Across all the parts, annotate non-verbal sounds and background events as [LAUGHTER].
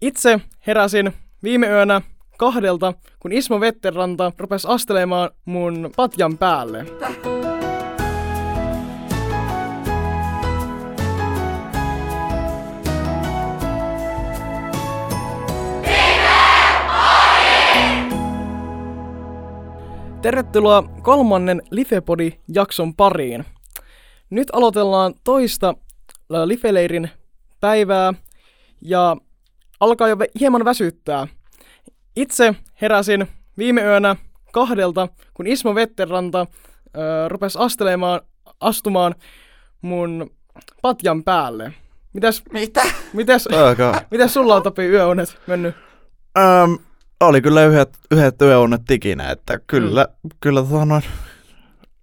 Itse heräsin viime yönä kahdelta, kun Ismo Vetteranta rupesi astelemaan mun patjan päälle. Tervetuloa kolmannen Lifepodi-jakson pariin. Nyt aloitellaan toista Lifeleirin päivää ja alkaa jo hieman väsyttää. Itse heräsin viime yönä kahdelta, kun Ismo Vetteranta öö, rupesi astelemaan, astumaan mun patjan päälle. Mitäs, Mitä? mitäs, [LAUGHS] mitäs sulla on Topi yöunet mennyt? Ähm, oli kyllä yhdet, yhdet yöunet ikinä, että kyllä, mm. kyllä tota noin,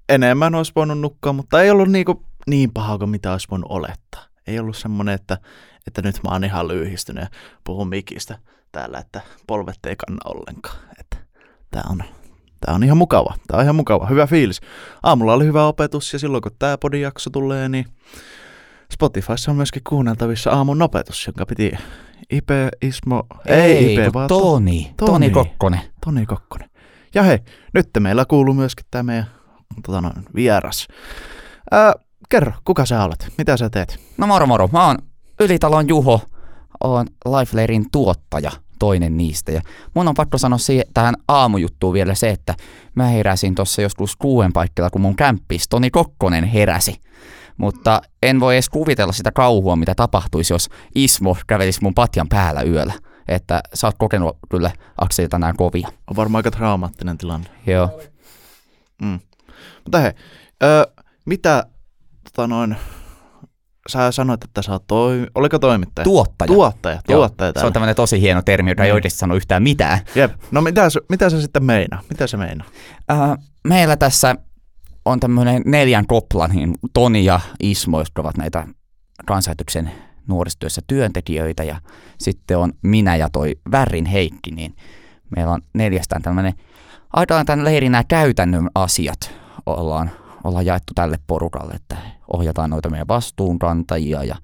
enemmän olisi voinut nukkua, mutta ei ollut niinku niin paha kuin mitä olisi voinut olettaa. Ei ollut semmoinen, että, että nyt mä oon ihan lyyhistynyt ja puhun mikistä täällä, että polvet ei kanna ollenkaan. Että tää on, tää on ihan mukava, tää on ihan mukava, hyvä fiilis. Aamulla oli hyvä opetus ja silloin kun tää podijakso tulee, niin Spotifyssa on myöskin kuunneltavissa aamun opetus, jonka piti Ipe, Ismo, ei, Ipe, kun vaan Toni. Toni. Toni Kokkonen. Toni Kokkonen. Ja hei, nyt meillä kuuluu myöskin tämä meidän tota noin, vieras. Ää, kerro, kuka sä olet? Mitä sä teet? No moro moro, mä oon Ylitalon Juho, oon Lifelairin tuottaja, toinen niistä. Ja mun on pakko sanoa siihen, tähän aamujuttuun vielä se, että mä heräsin tuossa joskus kuuden paikkeilla, kun mun kämppis Toni Kokkonen heräsi. Mutta en voi edes kuvitella sitä kauhua, mitä tapahtuisi, jos Ismo kävelisi mun patjan päällä yöllä. Että sä oot kokenut kyllä Akseli tänään kovia. On varmaan aika traumaattinen tilanne. Joo. Mm. Mutta hei, ää, mitä tota noin, sä sanoit, että sä oot toi, oliko toimittaja? Tuottaja. Tuottaja, Joo, tuottaja Se on tämmöinen tosi hieno termi, joka ei Mm. oikeasti sano yhtään mitään. Jep. No mitä, mitä se sitten meinaa? Mitä se meinaa? Äh, meillä tässä on tämmöinen neljän kopla, niin Toni ja Ismo, jotka ovat näitä kansanäytöksen nuorisotyössä työntekijöitä, ja sitten on minä ja toi Värrin Heikki, niin meillä on neljästään tämmöinen, aika tämän leirin nämä käytännön asiat ollaan, ollaan jaettu tälle porukalle, että ohjataan noita meidän vastuunkantajia ja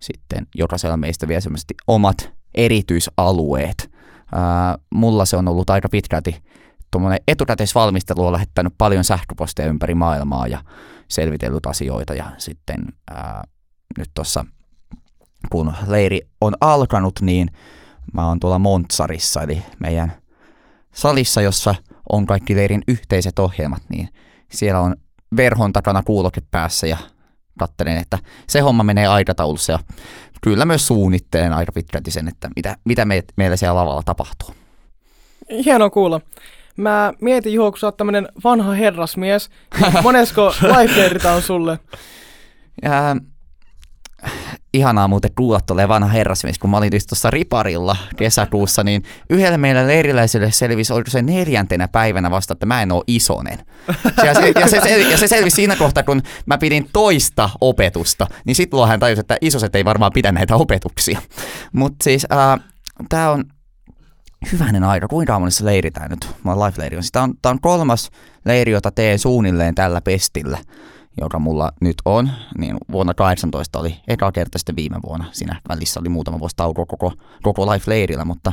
sitten jokaisella meistä vielä semmoisesti omat erityisalueet. Ää, mulla se on ollut aika pitkälti tuommoinen etukäteisvalmistelu on lähettänyt paljon sähköposteja ympäri maailmaa ja selvitellyt asioita ja sitten ää, nyt tuossa kun leiri on alkanut, niin mä oon tuolla Montsarissa, eli meidän salissa, jossa on kaikki leirin yhteiset ohjelmat, niin siellä on verhon takana kuuloke päässä ja katselen, että se homma menee aikataulussa ja kyllä myös suunnittelen aika pitkälti sen, että mitä, mitä me, meillä siellä lavalla tapahtuu. Hienoa kuulla. Mä mietin Juho, kun sä oot tämmönen vanha herrasmies, niin monesko [LAUGHS] lifeleirit on sulle? Ja, ihanaa muuten kuulla tulee vanha herrasmies, kun mä olin tuossa Riparilla kesäkuussa, niin yhdelle meidän leiriläiselle selvisi, oliko se neljäntenä päivänä vasta, että mä en oo isonen. Ja se, ja se, sel, ja se selvisi siinä kohtaa, kun mä pidin toista opetusta, niin sit hän tajusi, että isoset ei varmaan pidä näitä opetuksia. Mutta siis äh, tää on hyvänen aika, kuinka monessa leiri tää nyt, mä life-leiri on. Tää on, tää on kolmas leiri, jota teen suunnilleen tällä pestillä joka mulla nyt on, niin vuonna 18 oli eka kerta sitten viime vuonna. Siinä välissä oli muutama vuosi tauko koko, koko Life Leirillä, mutta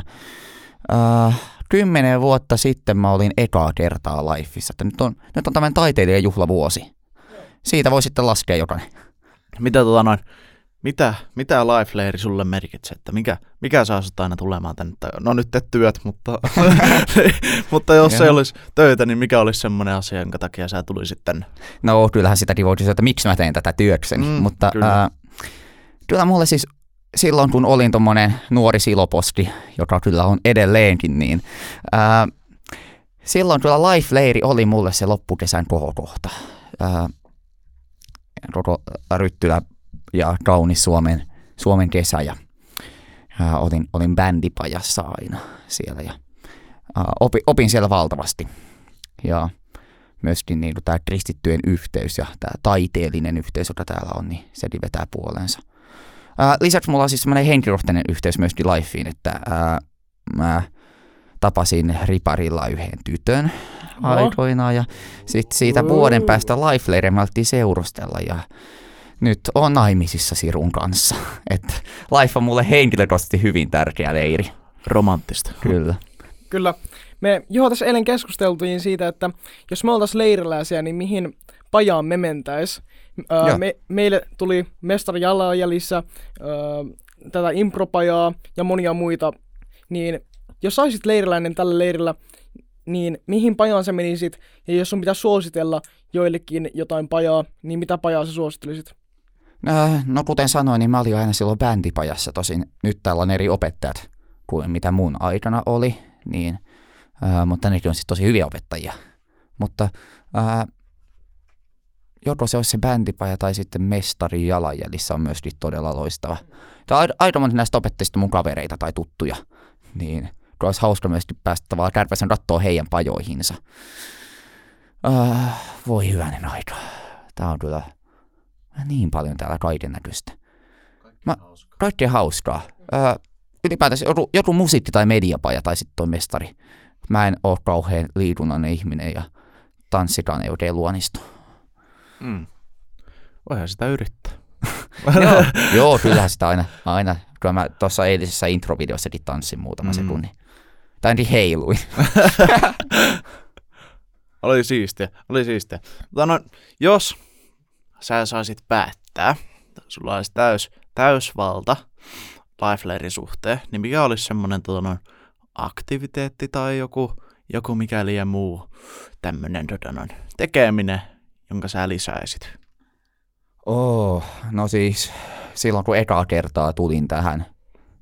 äh, kymmenen vuotta sitten mä olin ekaa kertaa Lifeissa. Että nyt on, nyt on tämmöinen taiteilijan juhlavuosi. Siitä voi sitten laskea jokainen. Mitä tota noin, mitä, mitä life sulle merkitsee, että mikä, mikä saa sut aina tulemaan tänne? No nyt et työt, mutta, [LAUGHS] mutta jos ei olisi töitä, niin mikä olisi semmoinen asia, jonka takia sä tulisit tänne? No kyllähän sitäkin voi kysyä, että miksi mä teen tätä työkseni, Mm, mutta kyllä. Äh, kyllä mulle siis silloin kun olin tommonen nuori siloposti, joka kyllä on edelleenkin, niin äh, silloin kyllä Life-leiri oli mulle se loppukesän kohokohta. Äh, koko Ryttylä ja kaunis Suomen, Suomen kesä ja äh, olin, olin bändipajassa aina siellä ja äh, opin, opin siellä valtavasti. Ja myöskin niin tämä kristittyjen yhteys ja tämä taiteellinen yhteys, joka täällä on, niin sekin vetää puoleensa. Ää, lisäksi mulla on siis semmoinen henkilökohtainen yhteys myöskin Lifeen, että ää, mä tapasin Riparilla yhden tytön aikoinaan ja sitten siitä vuoden päästä Life me alettiin seurustella ja nyt on naimisissa Sirun kanssa. [LAUGHS] Että life on mulle henkilökohtaisesti hyvin tärkeä leiri. Romanttista. Kyllä. Kyllä. Me Juho tässä eilen keskusteltiin siitä, että jos me oltaisiin leiriläisiä, niin mihin pajaan me mentäis. Öö, me, meille tuli mestari Jalanjäljissä öö, tätä impropajaa ja monia muita. Niin jos saisit leiriläinen tällä leirillä, niin mihin pajaan sä menisit? Ja jos sun pitäisi suositella joillekin jotain pajaa, niin mitä pajaa sä suosittelisit? No kuten sanoin, niin mä olin aina silloin bändipajassa, tosin nyt täällä on eri opettajat kuin mitä mun aikana oli, niin, ää, mutta nekin on sitten tosi hyviä opettajia. Mutta ää, joko se olisi se bändipaja tai sitten mestari jalanjäljissä on myöskin todella loistava. Tai aika moni näistä opettajista mun kavereita tai tuttuja, niin olisi hauska myöskin päästä tavallaan kärpäsen rattoa heidän pajoihinsa. Äh, voi hyvänen aika. Tää on kyllä niin paljon täällä kaiken näköistä. Mä, kaikkea hauskaa. Äh, ylipäätänsä joku, joku musiikki- tai mediapaja tai sitten toi mestari. Mä en oo kauhean liikunnainen ihminen ja tanssikaan ei oikein luonnistu. Mm. Voihan sitä yrittää. [LAUGHS] [LAUGHS] joo, joo, kyllähän sitä aina, aina. Kyllä mä tuossa eilisessä introvideossakin tanssin muutama mm. sekunnin. Tai niin heiluin. [LAUGHS] oli siistiä, oli siistiä. Mutta no, jos sä saisit päättää, sulla olisi täys, täysvalta Lifelairin suhteen, niin mikä olisi semmoinen tota, aktiviteetti tai joku, joku mikäli ja muu tämmöinen tota, tekeminen, jonka sä lisäisit? Oh, no siis silloin kun eka kertaa tulin tähän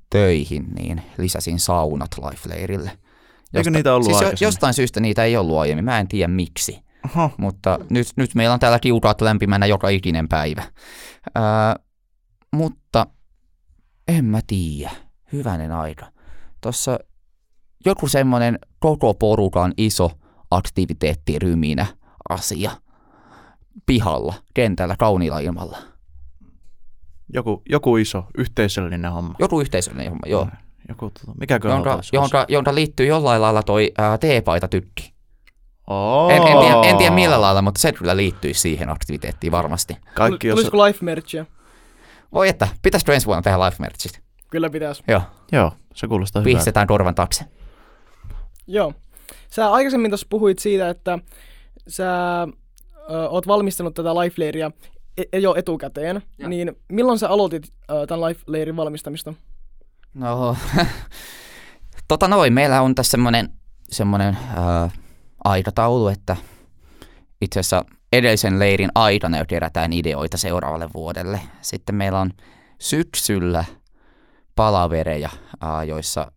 töihin, niin lisäsin saunat Lifeleirille. Eikö niitä ollut siis Jostain syystä niitä ei ollut aiemmin, mä en tiedä miksi. Aha. Mutta nyt, nyt meillä on täällä kiukaat lämpimänä joka ikinen päivä. Ää, mutta en mä tiedä. Hyvänen aika. Tuossa joku semmoinen koko porukan iso aktiviteettiryminä asia pihalla, kentällä, kauniilla ilmalla. Joku, joku iso yhteisöllinen homma. Joku yhteisöllinen homma, joo. Joku, tota, mikä jonka, jonka, jonka liittyy jollain lailla toi ää, teepaita tykki. Oh. En, en, tiedä, en tiedä millä lailla, mutta se kyllä liittyy siihen aktiviteettiin varmasti. Kaikki, jos... Tulisiko life merchia? Voi että, pitäisikö ensi vuonna tehdä life merchistä? Kyllä pitäisi. Joo. Joo, se kuulostaa hyvältä. Pistetään korvan taakse. Joo. Sä aikaisemmin tuossa puhuit siitä, että sä ö, oot valmistanut tätä Lifelairia e- jo etukäteen, ja. niin milloin sä aloitit ö, tämän Lifelairin valmistamista? No, [LAUGHS] tota noin, meillä on tässä semmoinen semmoinen äh, aikataulu, että itse asiassa edellisen leirin aikana jo kerätään ideoita seuraavalle vuodelle. Sitten meillä on syksyllä palavereja, joissa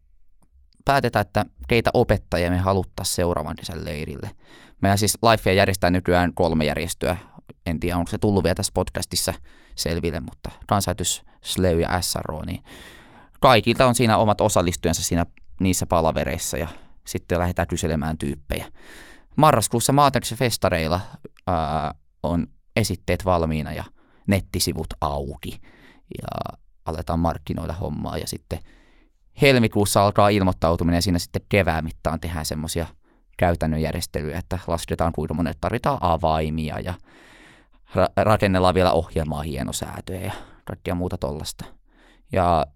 päätetään, että keitä opettajia me haluttaisiin seuraavan kesän leirille. Meillä siis Lifea järjestää nykyään kolme järjestöä. En tiedä, onko se tullut vielä tässä podcastissa selville, mutta kansanäytys, Sleu ja SRO, niin kaikilta on siinä omat osallistujansa siinä niissä palavereissa ja sitten lähdetään kyselemään tyyppejä. Marraskuussa Maatrixin festareilla ää, on esitteet valmiina ja nettisivut auki ja aletaan markkinoida hommaa ja sitten helmikuussa alkaa ilmoittautuminen ja siinä sitten kevään mittaan tehdään semmoisia käytännön järjestelyjä, että lasketaan kuinka monet tarvitaan avaimia ja ra- rakennellaan vielä ohjelmaa hienosäätöjä ja kaikkea muuta tollasta. Ja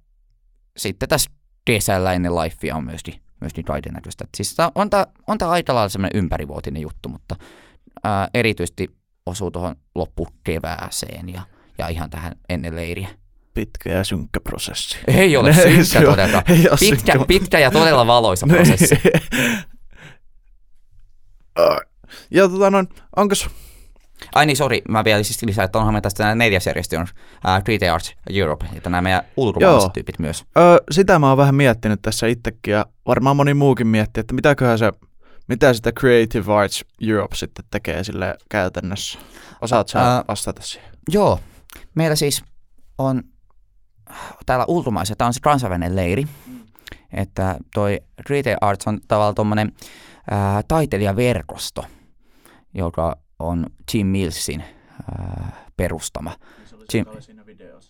sitten tässä kesällä ennen lifea on myöskin, myöskin kaiken näköistä. Siis on tämä on tää aika lailla semmoinen ympärivuotinen juttu, mutta ää, erityisesti osuu tuohon loppukevääseen ja, ja ihan tähän ennen leiriä. Pitkä ja synkkä prosessi. Ei ole [LAUGHS] synkkä todella. Pitkä, pitkä ja todella valoisa [LAUGHS] prosessi. [LAUGHS] ja tota noin, onko Ai niin, sori, mä vielä siis lisään, että onhan me tästä neljäs järjestö on uh, 3D Arts Europe, että nämä meidän ulkomaalaiset tyypit myös. Öö, sitä mä oon vähän miettinyt tässä itsekin ja varmaan moni muukin miettii, että mitäköhän se, mitä sitä Creative Arts Europe sitten tekee sille käytännössä. Osaat sä uh, vastata siihen? Joo, meillä siis on täällä ulkomaissa, tämä on se kansainvälinen leiri, että toi Creative Arts on tavallaan tuommoinen taiteilijaverkosto, joka on Jim Millsin äh, perustama. Jim,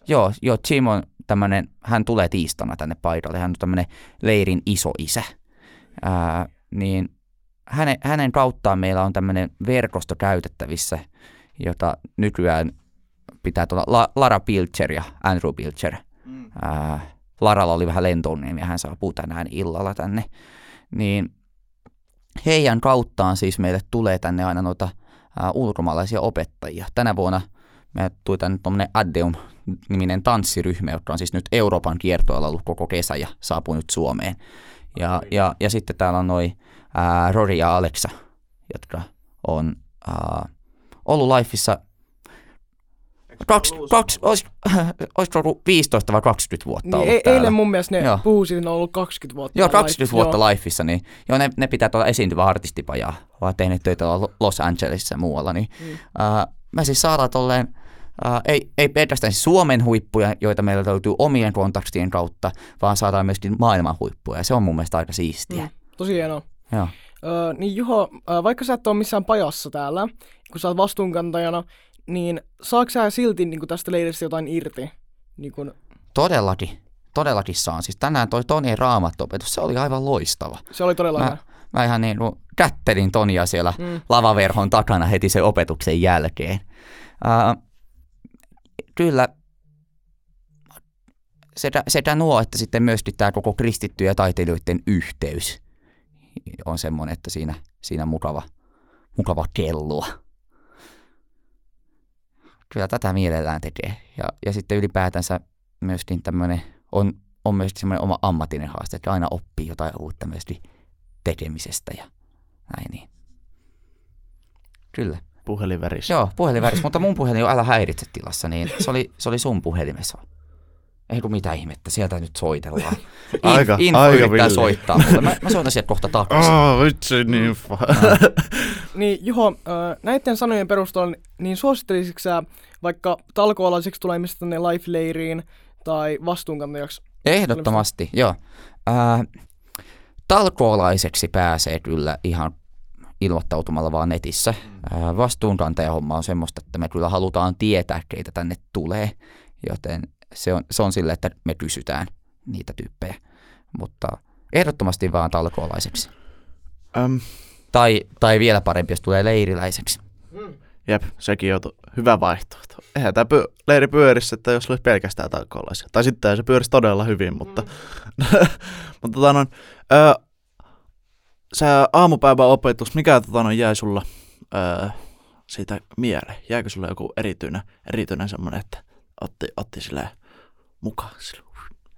joo, joo, Jim on tämmöinen, hän tulee tiistana tänne paikalle, hän on tämmöinen leirin isoisä. Äh, niin hänen, hänen kauttaan meillä on tämmöinen verkosto käytettävissä, jota nykyään pitää tuolla La- Lara Pilcher ja Andrew Pilcher. Mm. Ää, Laralla oli vähän lentoonneen ja hän saapuu tänään illalla tänne. Niin heidän kauttaan siis meille tulee tänne aina noita ää, ulkomaalaisia opettajia. Tänä vuonna me tuli tänne tuommoinen Addeum-niminen tanssiryhmä, joka on siis nyt Euroopan kiertoilla ollut koko kesä ja saapuu nyt Suomeen. Ja, ja, ja sitten täällä on noin Rory ja Alexa, jotka on ää, ollut Lifeissa Kaksi, kaksi, olis, [LAUGHS] olisiko ollut 15 vai 20 vuotta niin, ollut e- Eilen mun mielestä ne puhuu siitä, on ollut 20 vuotta. Joo, 20 life, vuotta joo. Lifeissa, niin joo, ne, ne pitää tuolla esiintyvä artistipajaa. Olen tehnyt töitä Los Angelesissa ja muualla. Niin, mm. uh, mä siis saadaan tolleen, uh, ei, ei pelkästään siis Suomen huippuja, joita meillä löytyy omien kontaktien kautta, vaan saadaan myöskin maailman huippuja. Ja se on mun mielestä aika siistiä. Mm, tosi hienoa. Joo. Öö, niin Juho, vaikka sä et ole missään pajassa täällä, kun sä oot vastuunkantajana, niin saako sä silti niin kuin tästä leiristä jotain irti? Niin kuin... Todellakin. Todellakin saan. Siis tänään toi Toni raamattopetus, se oli aivan loistava. Se oli todella mä, hyvä. Mä ihan niin kuin kättelin Tonia siellä mm. lavaverhon takana heti sen opetuksen jälkeen. Uh, kyllä sekä, sekä nuo, että sitten myöskin tämä koko kristittyjä taiteilijoiden yhteys on semmoinen, että siinä, siinä mukava, mukava kellua kyllä tätä mielellään tekee. Ja, ja sitten ylipäätänsä myöskin tämmöinen on, on myöskin semmoinen oma ammatinen haaste, että aina oppii jotain uutta myöskin tekemisestä ja näin niin. Kyllä. Puhelin värissä. Joo, puhelin värissä, mutta mun puhelin on älä häiritse tilassa, niin se oli, se oli sun puhelimessa. Ei kun mitä ihmettä, sieltä nyt soitellaan. [LAUGHS] Aika, info aika yrittää villi. soittaa mulle. Mä, mä soitan sieltä kohta [LAUGHS] takaisin. Oh, vitsi, niin [LAUGHS] Niin Juho, äh, näiden sanojen perusteella, niin suosittelisitko sä vaikka talkoalaiseksi tulemista tänne life-leiriin tai vastuunkantajaksi? Ehdottomasti, joo. Äh, talkoolaiseksi pääsee kyllä ihan ilmoittautumalla vaan netissä. Äh, vastuunkantajahomma on semmoista, että me kyllä halutaan tietää, keitä tänne tulee, joten se on, se on sille, että me kysytään niitä tyyppejä. Mutta ehdottomasti vaan talkoolaiseksi. Um, tai, tai vielä parempi, jos tulee leiriläiseksi. Jep, sekin on hyvä vaihtoehto. Eihän tämä py- leiri pyörisi, että jos olisi pelkästään talkoolaisia. Tai sitten se pyörisi todella hyvin, mutta, mm. [LAUGHS] mutta tota noin, ö, se aamupäivän opetus, mikä tota noin, jäi sulla ö, siitä mieleen? Jääkö sulla joku erityinen, erityinen semmoinen, että otti, otti silleen mukaan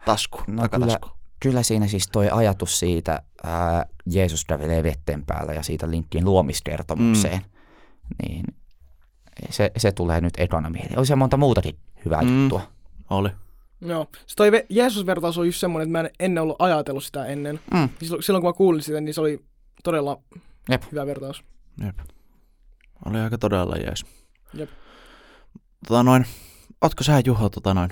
tasku, No takatasku? kyllä, kyllä siinä siis toi ajatus siitä, ää, Jeesus kävelee vetten päällä ja siitä linkkiin luomiskertomukseen, mm. niin se, se tulee nyt ekana mieleen. Olisi monta muutakin hyvää Mm. juttua. Oli. Joo. Se toi ve- Jeesus-vertaus on just semmoinen, että mä en ennen ollut ajatellut sitä ennen. Mm. Silloin, silloin kun mä kuulin sitä, niin se oli todella Jep. hyvä vertaus. Jep. Oli aika todella jees. Jep. Tota noin, ootko sä Juho, tota noin,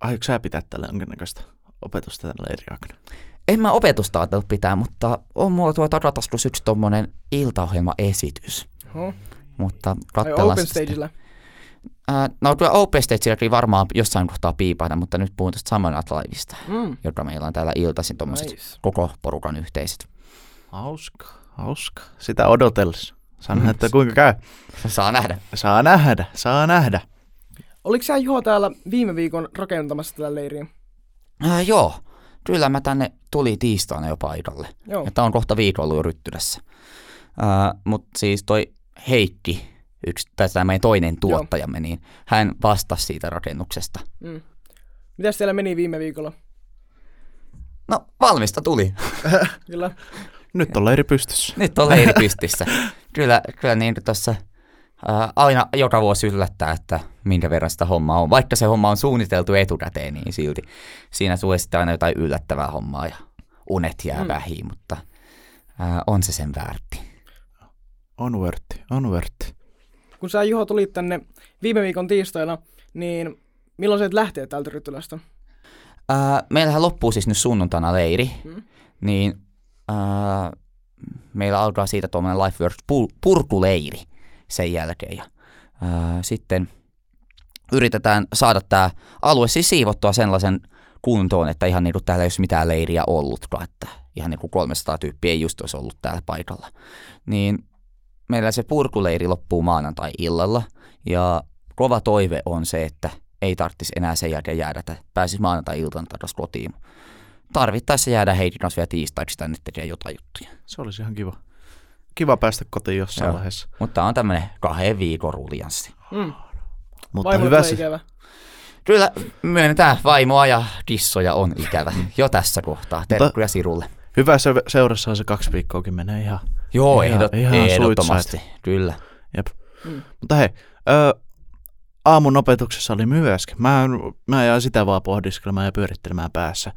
aiotko sä pitää tällä jonkinnäköistä opetusta tällä eri aikana? En mä opetusta ajatellut pitää, mutta on mulla tuo takataskussa yksi tommonen iltaohjelmaesitys. Oho. Mutta katsellaan open stagella. Ää, no kyllä Open Stagellakin varmaan jossain kohtaa piipaita, mutta nyt puhun tästä Summer Night Liveista, Mm. joka meillä on täällä iltaisin tuommoiset Nice. koko porukan yhteiset. Hauska, hauska. Sitä odotellessa. Saa nähdä, että kuinka käy. Saa nähdä. Saa nähdä, saa nähdä. Oliko sä Juho täällä viime viikon rakentamassa tätä leiriä? Ää, joo, kyllä mä tänne tuli tiistaina jo paikalle. Joo. Että on kohta viikon ollut jo ryttylässä. Mutta siis toi Heikki, yksi, tai tämä meidän toinen tuottajamme, niin hän vastasi siitä rakennuksesta. Mm. Mitäs teillä meni viime viikolla? No, valmista tuli. [LAUGHS] Kyllä. Nyt on leiri pystyssä. Nyt on leiri pystissä. kyllä, kyllä niin tuossa ää, aina joka vuosi yllättää, että minkä verran sitä hommaa on. Vaikka se homma on suunniteltu etukäteen, niin silti siinä tulee sitten aina jotain yllättävää hommaa ja unet jää Mm. vähiin, mutta ää, on se sen väärti. On vörtti, on vörtti. Kun sä Juho tulit tänne viime viikon tiistaina, niin milloin sä et lähteä täältä Ryttylästä? Ää, meillähän loppuu siis nyt sunnuntaina leiri, Mm. niin ää, meillä alkaa siitä tuommoinen LifeWorks pur- purkuleiri sen jälkeen. Ja, ää, sitten yritetään saada tämä alue siis siivottua sellaisen kuntoon, että ihan niin kuin täällä ei olisi mitään leiriä ollutkaan, että ihan niin kuin 300 tyyppiä ei just olisi ollut täällä paikalla. Niin meillä se purkuleiri loppuu maanantai-illalla ja kova toive on se, että ei tarvitsisi enää sen jälkeen jäädä, että pääsisi maanantai-iltana takaisin kotiin. Tarvittaessa jäädä heidin kanssa vielä tiistaiksi tänne tekemään jotain juttuja. Se olisi ihan kiva. Kiva päästä kotiin jossain Joo. vaiheessa. Mutta on tämmöinen kahden viikon ruljanssi. Mm. Mutta Vaimolle hyvä se, ikävä. Kyllä myönnetään, vaimoa ja kissoja on ikävä [LAUGHS] jo tässä kohtaa. Terkkuja Sirulle. hyvä se, seurassa on se kaksi viikkoakin menee ihan. Joo, Ihan- ehdot, ihan ehdottomasti. Kyllä. Jep. Mm. Mutta hei, ö, aamun opetuksessa oli myöskin. Mä, mä jäin sitä vaan pohdiskelemaan ja pyörittelemään päässä.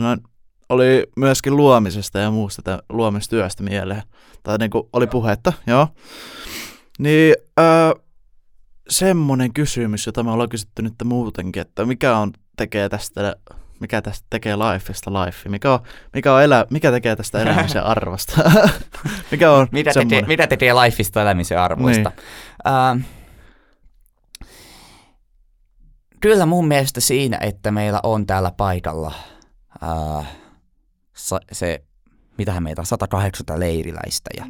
Noin, oli myöskin luomisesta ja muusta tä- luomistyöstä mieleen. Tai niinku oli puhetta, joo. Niin ö, semmonen kysymys, jota me ollaan kysytty nyt muutenkin, että mikä on tekee tästä mikä tästä tekee lifeista life, mikä, on, mikä, on elä, mikä tekee tästä elämisen [LAUGHS] arvosta, [LAUGHS] mikä on Mitä semmoinen. tekee, mitä tekee lifeista elämisen arvoista? Niin. kyllä mun mielestä siinä, että meillä on täällä paikalla ää, sa, se, mitähän meitä on, 180 leiriläistä ja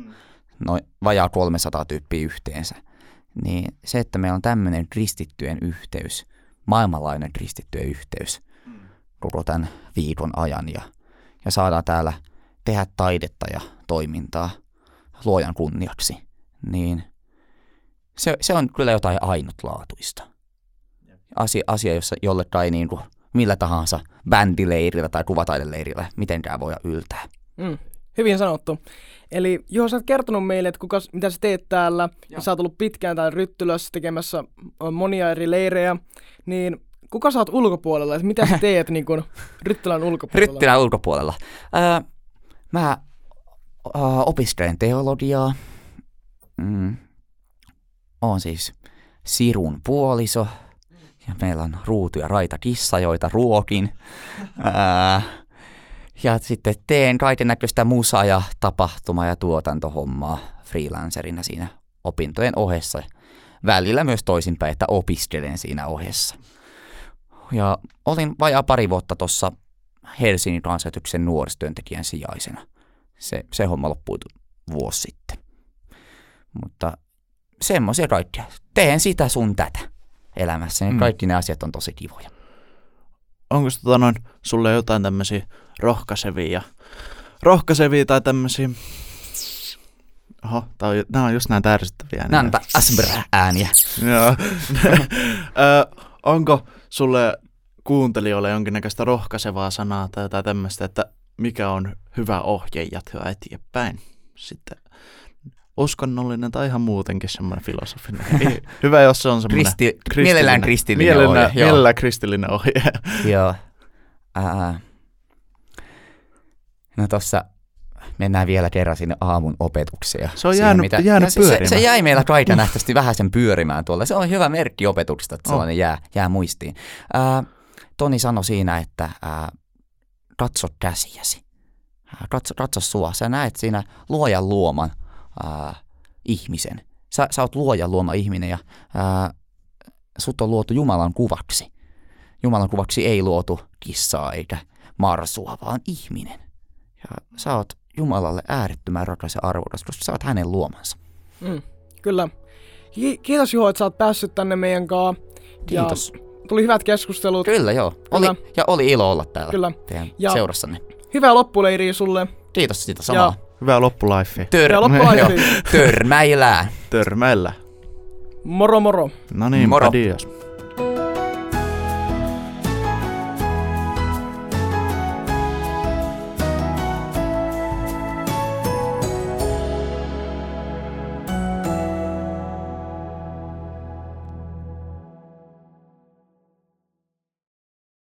noin vajaa 300 tyyppiä yhteensä. Niin se, että meillä on tämmöinen kristittyjen yhteys, maailmanlainen kristittyjen yhteys koko tämän viikon ajan ja, ja saadaan täällä tehdä taidetta ja toimintaa luojan kunniaksi, niin se, se on kyllä jotain ainutlaatuista. Asia, asia jossa jollekaan ei niin kuin millä tahansa bändileirillä tai kuvataideleirillä mitenkään voi yltää. Mm. Hyvin sanottu. Eli Juho, sä oot kertonut meille, että kuka, mitä sä teet täällä, ja sä oot ollut pitkään täällä Ryttylässä tekemässä monia eri leirejä, niin kuka sä oot ulkopuolella, että mitä sä [LAUGHS] teet niin kun Ryttylän ulkopuolella? Ryttilän ulkopuolella. Ää, mä ää, opiskelen teologiaa. Mm. Oon siis Sirun puoliso. Ja meillä on ruutu ja raita kissa, joita ruokin. Ää, ja sitten teen kaiken näköistä musa- ja tapahtuma- ja tuotantohommaa freelancerina siinä opintojen ohessa. Välillä myös toisinpäin, että opiskelen siinä ohessa. Ja olin vajaa pari vuotta tuossa Helsingin kansanäytöksen nuorisotyöntekijän sijaisena. Se, se homma loppui vuosi sitten. Mutta semmoisia kaikkia. Teen sitä sun tätä elämässä. Mm. Mm. Kaikki ne asiat on tosi kivoja. onko tota noin, sulle jotain tämmöisiä rohkaisevia, rohkaisevia tai tämmöisiä, oho, tää on, nämä on just näin tärsyttäviä. Nämä on näitä asbr-ääniä. Joo. [LAUGHS] Ö, onko sulle kuuntelijoille jonkinnäköistä rohkaisevaa sanaa tai jotain tämmöistä, että mikä on hyvä ohje jatkaa eteenpäin? Sitten uskonnollinen tai ihan muutenkin semmoinen filosofinen. Ei, [LAUGHS] hyvä, jos se on semmoinen Kristi, mielellään kristillinen Mielellään, ohje. Mielellään kristillinen ohje. [LAUGHS] Joo. Ää, no tossa mennään vielä kerran sinne aamun opetukseen. Se on jäänyt- jäänyt No se, se, se jäi meillä kaiken nähtävästi vähän sen pyörimään tuolla. Se on hyvä merkki opetuksesta, että On. sellainen jää, jää muistiin. Ää, Toni sanoi siinä, että ää, katso käsiäsi. Katso, katso sua. Sä näet siinä luojan luoman ää, ihmisen. Sä, sä oot luojan luoma ihminen ja ää, sut on luotu Jumalan kuvaksi. Jumalan kuvaksi ei luotu kissaa eikä marsua, vaan ihminen. Ja sä oot Jumalalle äärettömän rakas ja arvokas, koska sä oot hänen luomansa. Mm, kyllä. Ki- kiitos Juho, että sä oot päässyt tänne meidän kaa. Kiitos. Ja tuli hyvät keskustelut. Kyllä joo. Oli, Kyllä. ja oli ilo olla täällä Kyllä. teidän Ja- seurassanne. Hyvää loppuleiriä sulle. Kiitos siitä samaa. Hyvää loppulifea. Tör-. Joo. Törmäillään. Törmäillä. Moro moro. No niin, Moro. adios.